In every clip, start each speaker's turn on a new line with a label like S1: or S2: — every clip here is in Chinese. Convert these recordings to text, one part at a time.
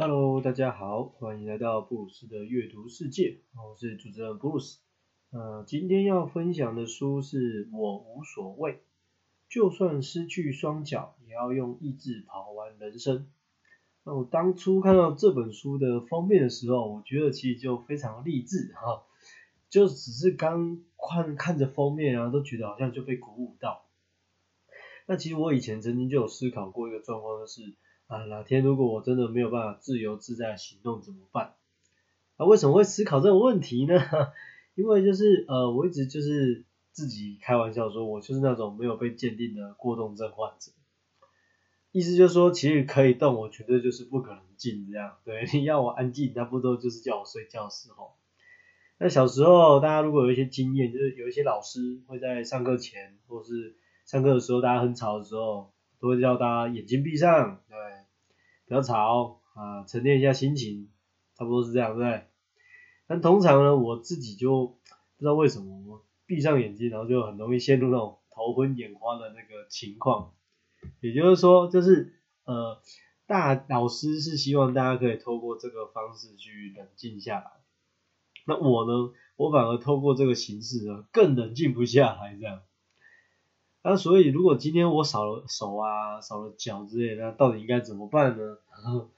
S1: Hello，大家好，欢迎来到布鲁斯的阅读世界，我是主持人布鲁斯。呃，今天要分享的书是《我无所谓》，就算失去双脚，也要用意志跑完人生。那我当初看到这本书的封面的时候，我觉得其实就非常励志哈，就只是刚看看着封面啊，都觉得好像就被鼓舞到。那其实我以前曾经就有思考过一个状况，就是啊，哪天如果我真的没有办法自由自在行动怎么办？那为什么会思考这种问题呢？因为就是呃，我一直就是自己开玩笑说，我就是那种没有被鉴定的过动症患者。意思就是说，其实可以动，我绝对就是不可能静这样。对，你要我安静，差不多就是叫我睡觉的时候。那小时候大家如果有一些经验，就是有一些老师会在上课前或是上课的时候，大家很吵的时候，都会叫大家眼睛闭上，对，不要吵啊，沉淀一下心情，差不多是这样，对不对？但通常呢，我自己就不知道为什么，我闭上眼睛，然后就很容易陷入那种头昏眼花的那个情况。也就是说，就是呃，大老师是希望大家可以透过这个方式去冷静下来。那我呢，我反而透过这个形式呢，更冷静不下来这样。那所以，如果今天我少了手啊，少了脚之类的，到底应该怎么办呢？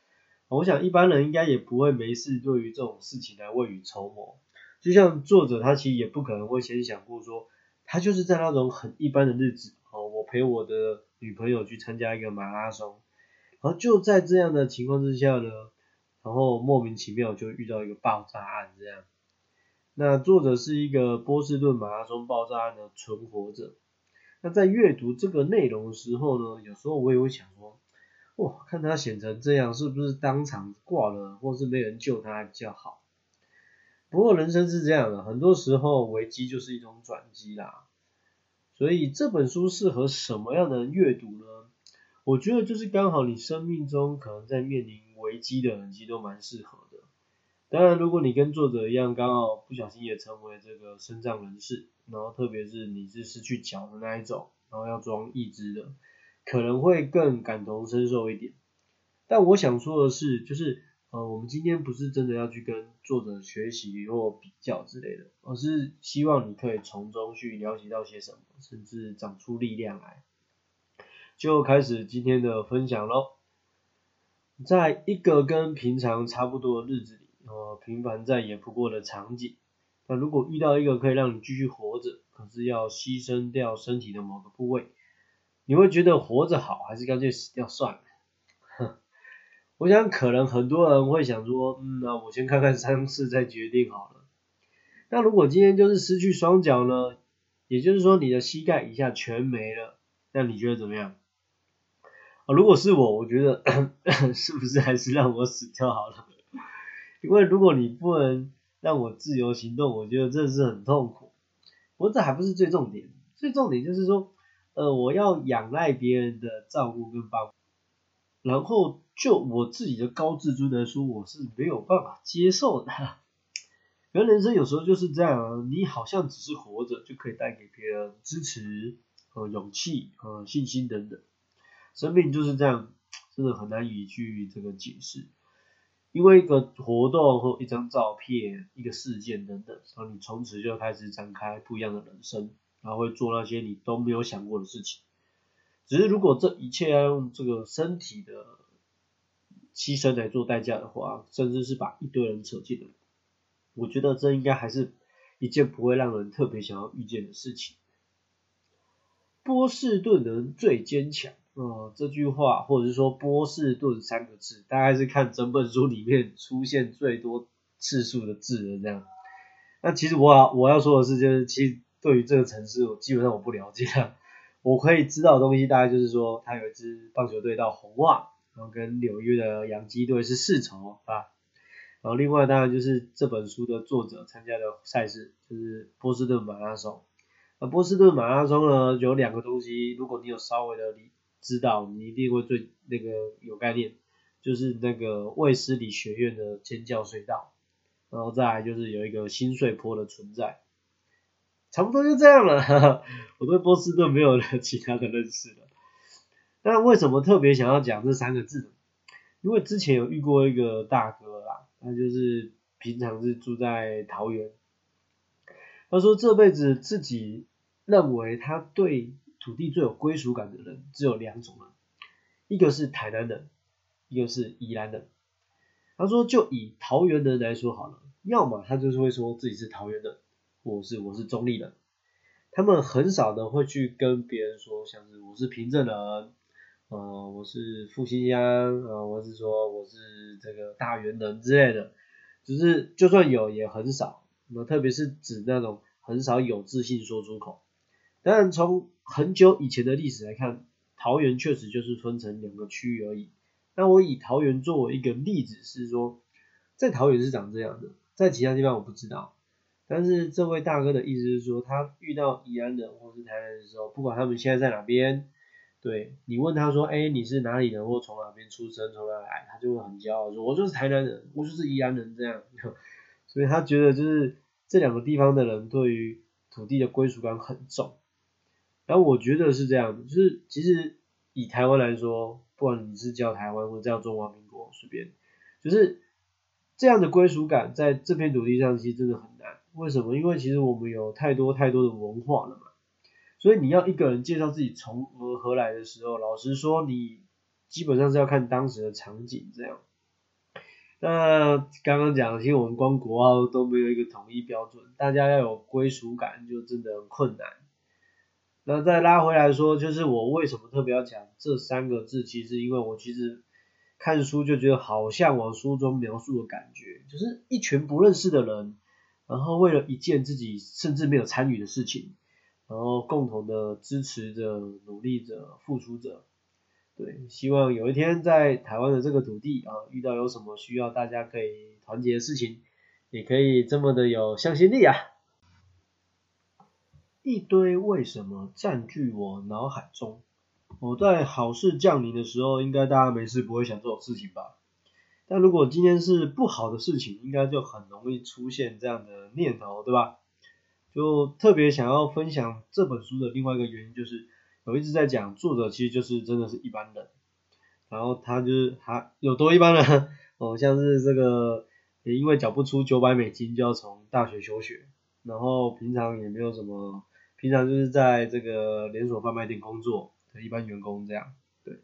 S1: 我想一般人应该也不会没事对于这种事情来未雨绸缪。就像作者他其实也不可能会先想过说，他就是在那种很一般的日子，哦，我陪我的女朋友去参加一个马拉松，然后就在这样的情况之下呢，然后莫名其妙就遇到一个爆炸案这样。那作者是一个波士顿马拉松爆炸案的存活者。那在阅读这个内容的时候呢，有时候我也会想说，哇，看他写成这样，是不是当场挂了，或是没人救他比较好？不过人生是这样的，很多时候危机就是一种转机啦。所以这本书适合什么样的人阅读呢？我觉得就是刚好你生命中可能在面临危机的人，其实都蛮适合的。当然，如果你跟作者一样，刚好不小心也成为这个身障人士，然后特别是你是失去脚的那一种，然后要装义肢的，可能会更感同身受一点。但我想说的是，就是呃，我们今天不是真的要去跟作者学习或比较之类的，而是希望你可以从中去了解到些什么，甚至长出力量来。就开始今天的分享喽。在一个跟平常差不多的日子里。呃，平凡再也不过的场景。那如果遇到一个可以让你继续活着，可是要牺牲掉身体的某个部位，你会觉得活着好，还是干脆死掉算了？哼，我想可能很多人会想说，嗯，那我先看看伤势再决定好了。那如果今天就是失去双脚呢？也就是说你的膝盖以下全没了，那你觉得怎么样？啊，如果是我，我觉得 是不是还是让我死掉好了？因为如果你不能让我自由行动，我觉得这是很痛苦。不过这还不是最重点，最重点就是说，呃，我要仰赖别人的照顾跟帮，然后就我自己的高自尊来说，我是没有办法接受的。人人生有时候就是这样啊，你好像只是活着就可以带给别人支持和勇气和信心等等，生命就是这样，真的很难以去这个解释。因为一个活动或一张照片、一个事件等等，然后你从此就开始展开不一样的人生，然后会做那些你都没有想过的事情。只是如果这一切要用这个身体的牺牲来做代价的话，甚至是把一堆人扯进来，我觉得这应该还是一件不会让人特别想要遇见的事情。波士顿人最坚强。呃，这句话或者是说波士顿三个字，大概是看整本书里面出现最多次数的字的这样。那其实我要我要说的是，就是其实对于这个城市，我基本上我不了解。我可以知道的东西大概就是说，它有一支棒球队叫红袜，然后跟纽约的洋基队是世仇啊。然后另外当然就是这本书的作者参加的赛事，就是波士顿马拉松。那波士顿马拉松呢，有两个东西，如果你有稍微的理。知道你一定会最那个有概念，就是那个卫斯理学院的尖叫隧道，然后再来就是有一个新碎坡的存在，差不多就这样了。我对波士顿没有了其他的认识了。那为什么特别想要讲这三个字呢？因为之前有遇过一个大哥啦，他就是平常是住在桃园，他说这辈子自己认为他对土地最有归属感的人只有两种人，一个是台南人，一个是宜兰人。他说就以桃园人来说好了，要么他就是会说自己是桃园人，或是我是中立人，他们很少的会去跟别人说像是我是平镇人，呃我是复兴乡，呃我是说我是这个大园人之类的，只是就算有也很少，那特别是指那种很少有自信说出口。当然从很久以前的历史来看，桃园确实就是分成两个区域而已。那我以桃园作为一个例子，是说在桃园是长这样的，在其他地方我不知道。但是这位大哥的意思是说，他遇到宜安人或是台南人的时候，不管他们现在在哪边，对你问他说，哎，你是哪里人或从哪边出生，从哪来，他就会很骄傲说，我就是台南人，我就是宜安人这样。所以他觉得就是这两个地方的人对于土地的归属感很重。然后我觉得是这样，就是其实以台湾来说，不管你是叫台湾或叫中华民国，随便，就是这样的归属感在这片土地上其实真的很难。为什么？因为其实我们有太多太多的文化了嘛，所以你要一个人介绍自己从何何来的时候，老实说，你基本上是要看当时的场景这样。那刚刚讲，其实我们光国号都没有一个统一标准，大家要有归属感，就真的很困难。那再拉回来说，就是我为什么特别要讲这三个字？其实因为我其实看书就觉得好像往书中描述的感觉，就是一群不认识的人，然后为了一件自己甚至没有参与的事情，然后共同的支持着、努力着、付出着。对，希望有一天在台湾的这个土地啊，遇到有什么需要大家可以团结的事情，也可以这么的有向心力啊。一堆为什么占据我脑海中？我在好事降临的时候，应该大家没事不会想这种事情吧？但如果今天是不好的事情，应该就很容易出现这样的念头，对吧？就特别想要分享这本书的另外一个原因，就是我一直在讲作者其实就是真的是一般人，然后他就是他有多一般呢？哦，像是这个也因为缴不出九百美金就要从大学休学，然后平常也没有什么。平常就是在这个连锁贩卖店工作的一般员工这样，对。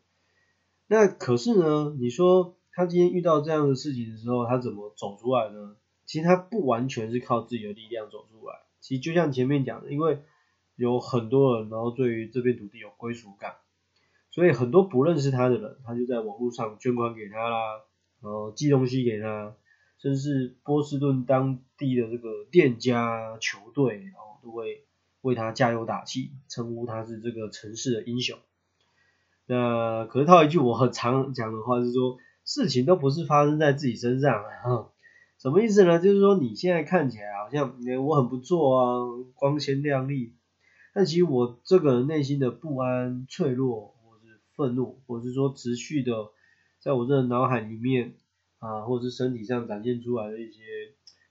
S1: 那可是呢，你说他今天遇到这样的事情的时候，他怎么走出来呢？其实他不完全是靠自己的力量走出来。其实就像前面讲的，因为有很多人，然后对于这片土地有归属感，所以很多不认识他的人，他就在网络上捐款给他啦，然后寄东西给他，甚至波士顿当地的这个店家、球队，然后都会。为他加油打气，称呼他是这个城市的英雄。那可是套一句我很常讲的话是说，事情都不是发生在自己身上啊，什么意思呢？就是说你现在看起来好像我很不错啊，光鲜亮丽，但其实我这个内心的不安、脆弱，或是愤怒，或是说持续的在我这脑海里面啊，或是身体上展现出来的一些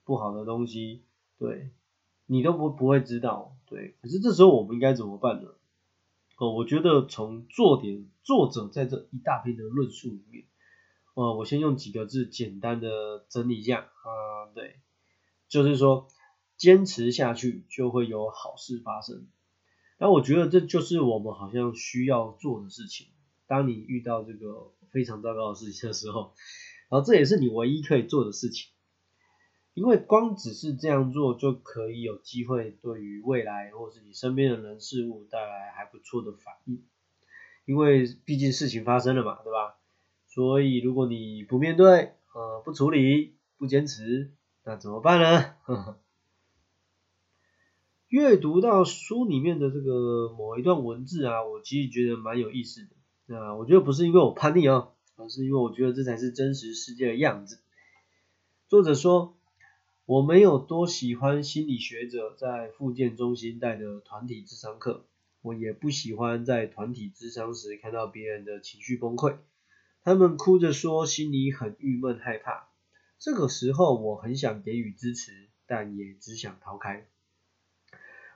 S1: 不好的东西，对。你都不不会知道，对，可是这时候我们应该怎么办呢？哦，我觉得从作点作者在这一大篇的论述里面，呃，我先用几个字简单的整理一下啊，对，就是说坚持下去就会有好事发生。那我觉得这就是我们好像需要做的事情。当你遇到这个非常糟糕的事情的时候，然后这也是你唯一可以做的事情。因为光只是这样做就可以有机会对于未来或是你身边的人事物带来还不错的反应，因为毕竟事情发生了嘛，对吧？所以如果你不面对，呃，不处理，不坚持，那怎么办呢？阅读到书里面的这个某一段文字啊，我其实觉得蛮有意思的。那我觉得不是因为我叛逆啊，而是因为我觉得这才是真实世界的样子。作者说。我没有多喜欢心理学者在复健中心带的团体智商课，我也不喜欢在团体智商时看到别人的情绪崩溃，他们哭着说心里很郁闷害怕，这个时候我很想给予支持，但也只想逃开。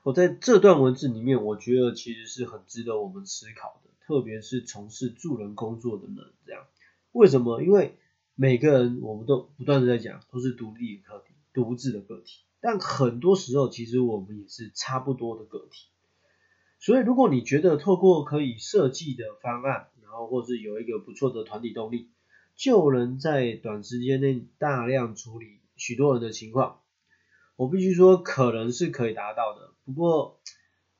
S1: 我在这段文字里面，我觉得其实是很值得我们思考的，特别是从事助人工作的人，这样为什么？因为每个人我们都不断的在讲，都是独立的个体，独自的个体。但很多时候，其实我们也是差不多的个体。所以，如果你觉得透过可以设计的方案，然后或是有一个不错的团体动力，就能在短时间内大量处理许多人的情况，我必须说，可能是可以达到的。不过，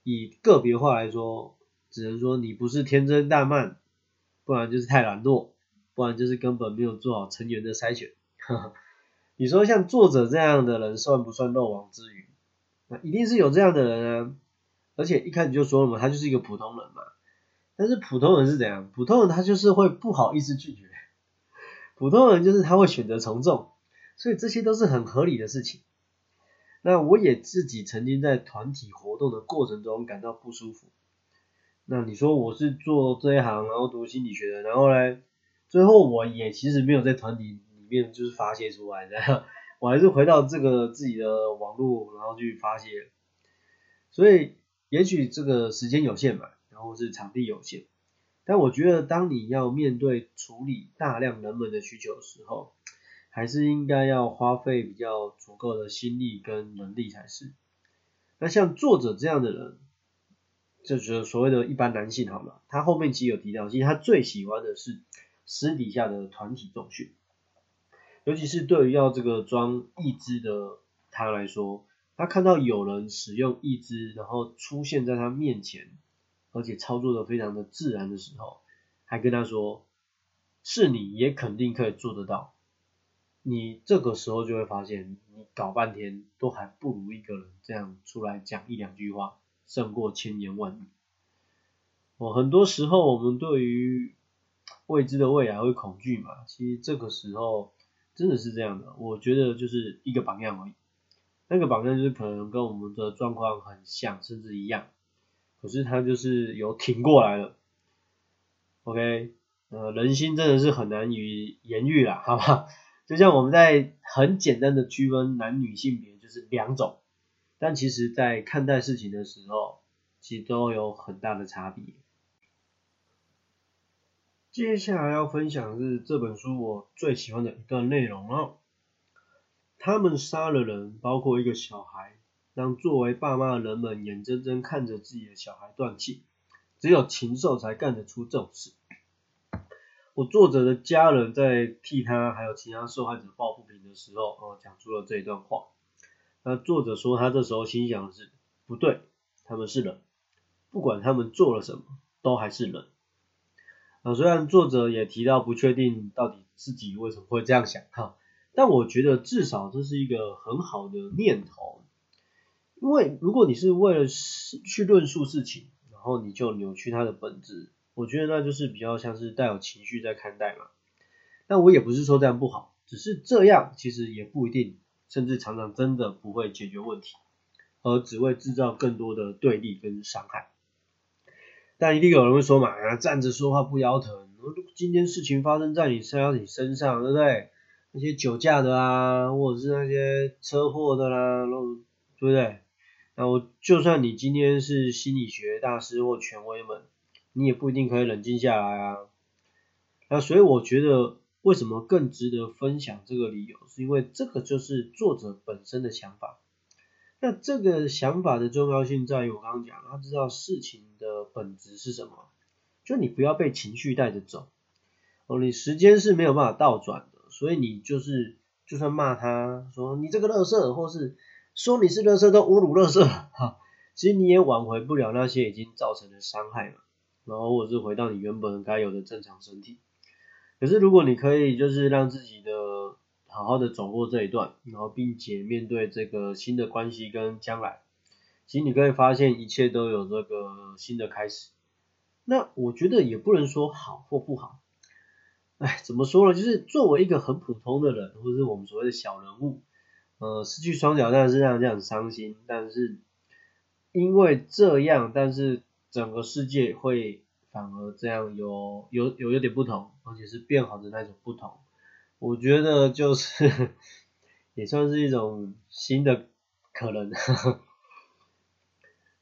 S1: 以个别化来说，只能说你不是天真烂漫，不然就是太懒惰，不然就是根本没有做好成员的筛选。你说像作者这样的人算不算漏网之鱼？那一定是有这样的人啊！而且一开始就说了嘛，他就是一个普通人嘛。但是普通人是怎样？普通人他就是会不好意思拒绝，普通人就是他会选择从众，所以这些都是很合理的事情。那我也自己曾经在团体活动的过程中感到不舒服。那你说我是做这一行，然后读心理学的，然后呢，最后我也其实没有在团体面就是发泄出来的，我还是回到这个自己的网络，然后去发泄。所以也许这个时间有限嘛，然后是场地有限，但我觉得当你要面对处理大量人们的需求的时候，还是应该要花费比较足够的心力跟能力才是。那像作者这样的人。就是所谓的一般男性好了，他后面其实有提到，其实他最喜欢的是私底下的团体重训，尤其是对于要这个装义肢的他来说，他看到有人使用义肢，然后出现在他面前，而且操作的非常的自然的时候，还跟他说，是你也肯定可以做得到，你这个时候就会发现，你搞半天都还不如一个人这样出来讲一两句话。胜过千言万语。哦，很多时候我们对于未知的未来会恐惧嘛，其实这个时候真的是这样的。我觉得就是一个榜样而已，那个榜样就是可能跟我们的状况很像，甚至一样，可是他就是有挺过来了。OK，呃，人心真的是很难以言喻啦，好吧？就像我们在很简单的区分男女性别，就是两种。但其实，在看待事情的时候，其实都有很大的差别。接下来要分享的是这本书我最喜欢的一段内容哦。他们杀了人，包括一个小孩，让作为爸妈的人们眼睁睁看着自己的小孩断气。只有禽兽才干得出这种事。我作者的家人在替他还有其他受害者抱不平的时候，哦，讲出了这一段话。那作者说，他这时候心想是，不对，他们是人，不管他们做了什么，都还是人。虽然作者也提到不确定到底自己为什么会这样想哈，但我觉得至少这是一个很好的念头。因为如果你是为了去论述事情，然后你就扭曲它的本质，我觉得那就是比较像是带有情绪在看待嘛。但我也不是说这样不好，只是这样其实也不一定。甚至常常真的不会解决问题，而只会制造更多的对立跟伤害。但一定有人会说嘛，啊，站着说话不腰疼。今天事情发生在你身上你身上，对不对？那些酒驾的啊，或者是那些车祸的啦，对不对？那我就算你今天是心理学大师或权威们，你也不一定可以冷静下来啊。那所以我觉得。为什么更值得分享？这个理由是因为这个就是作者本身的想法。那这个想法的重要性在于，我刚刚讲，他知道事情的本质是什么，就你不要被情绪带着走。哦，你时间是没有办法倒转的，所以你就是就算骂他说你这个垃圾，或是说你是垃圾都侮辱垃圾，哈，其实你也挽回不了那些已经造成的伤害嘛。然后或者是回到你原本该有的正常身体。可是，如果你可以就是让自己的好好的走过这一段，然后并且面对这个新的关系跟将来，其实你可以发现一切都有这个新的开始。那我觉得也不能说好或不好，哎，怎么说呢？就是作为一个很普通的人，或者是我们所谓的小人物，呃，失去双脚当然是让人家很伤心，但是因为这样，但是整个世界会。反而这样有有有有点不同，而且是变好的那种不同，我觉得就是 也算是一种新的可能。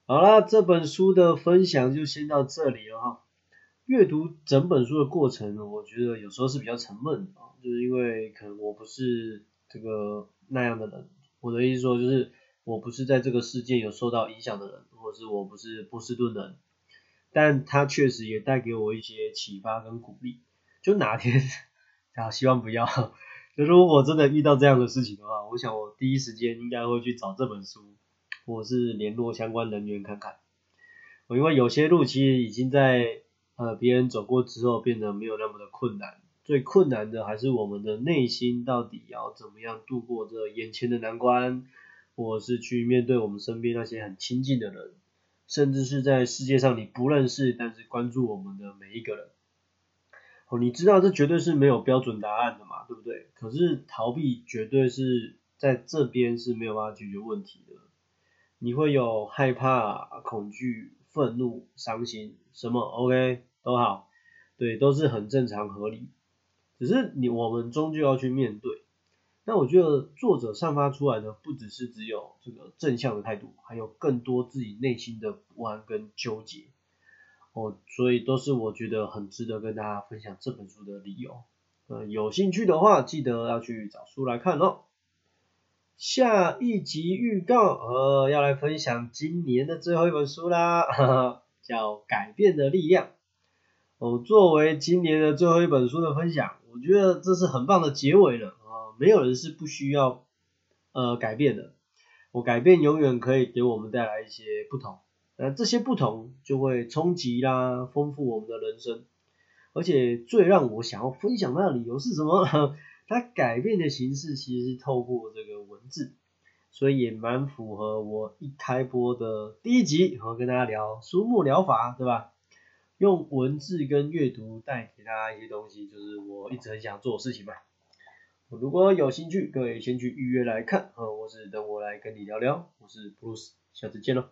S1: 好啦，这本书的分享就先到这里了哈。阅读整本书的过程，我觉得有时候是比较沉闷啊，就是因为可能我不是这个那样的人。我的意思说，就是我不是在这个世界有受到影响的人，或者是我不是波士顿人，但他确实也带给我一些启发跟鼓励。就哪天，啊，希望不要。就如果真的遇到这样的事情的话，我想我第一时间应该会去找这本书，或是联络相关人员看看。我因为有些路其实已经在呃别人走过之后变得没有那么的困难，最困难的还是我们的内心到底要怎么样度过这眼前的难关，或是去面对我们身边那些很亲近的人，甚至是在世界上你不认识但是关注我们的每一个人。哦，你知道这绝对是没有标准答案的嘛，对不对？可是逃避绝对是在这边是没有办法解决问题的。你会有害怕、恐惧、愤怒、伤心，什么 OK 都好，对，都是很正常合理。只是你我们终究要去面对。那我觉得作者散发出来的不只是只有这个正向的态度，还有更多自己内心的不安跟纠结。哦，所以都是我觉得很值得跟大家分享这本书的理由。呃，有兴趣的话，记得要去找书来看哦。下一集预告，呃，要来分享今年的最后一本书啦，叫《改变的力量》。哦，作为今年的最后一本书的分享，我觉得这是很棒的结尾了啊！没有人是不需要呃改变的，我改变永远可以给我们带来一些不同。那这些不同就会冲击啦，丰富我们的人生。而且最让我想要分享的理由是什么？它改变的形式其实是透过这个文字，所以也蛮符合我一开播的第一集，然后跟大家聊书目疗法，对吧？用文字跟阅读带给大家一些东西，就是我一直很想做的事情嘛。如果有兴趣，各位先去预约来看。呃，我是等我来跟你聊聊，我是 Bruce，下次见喽。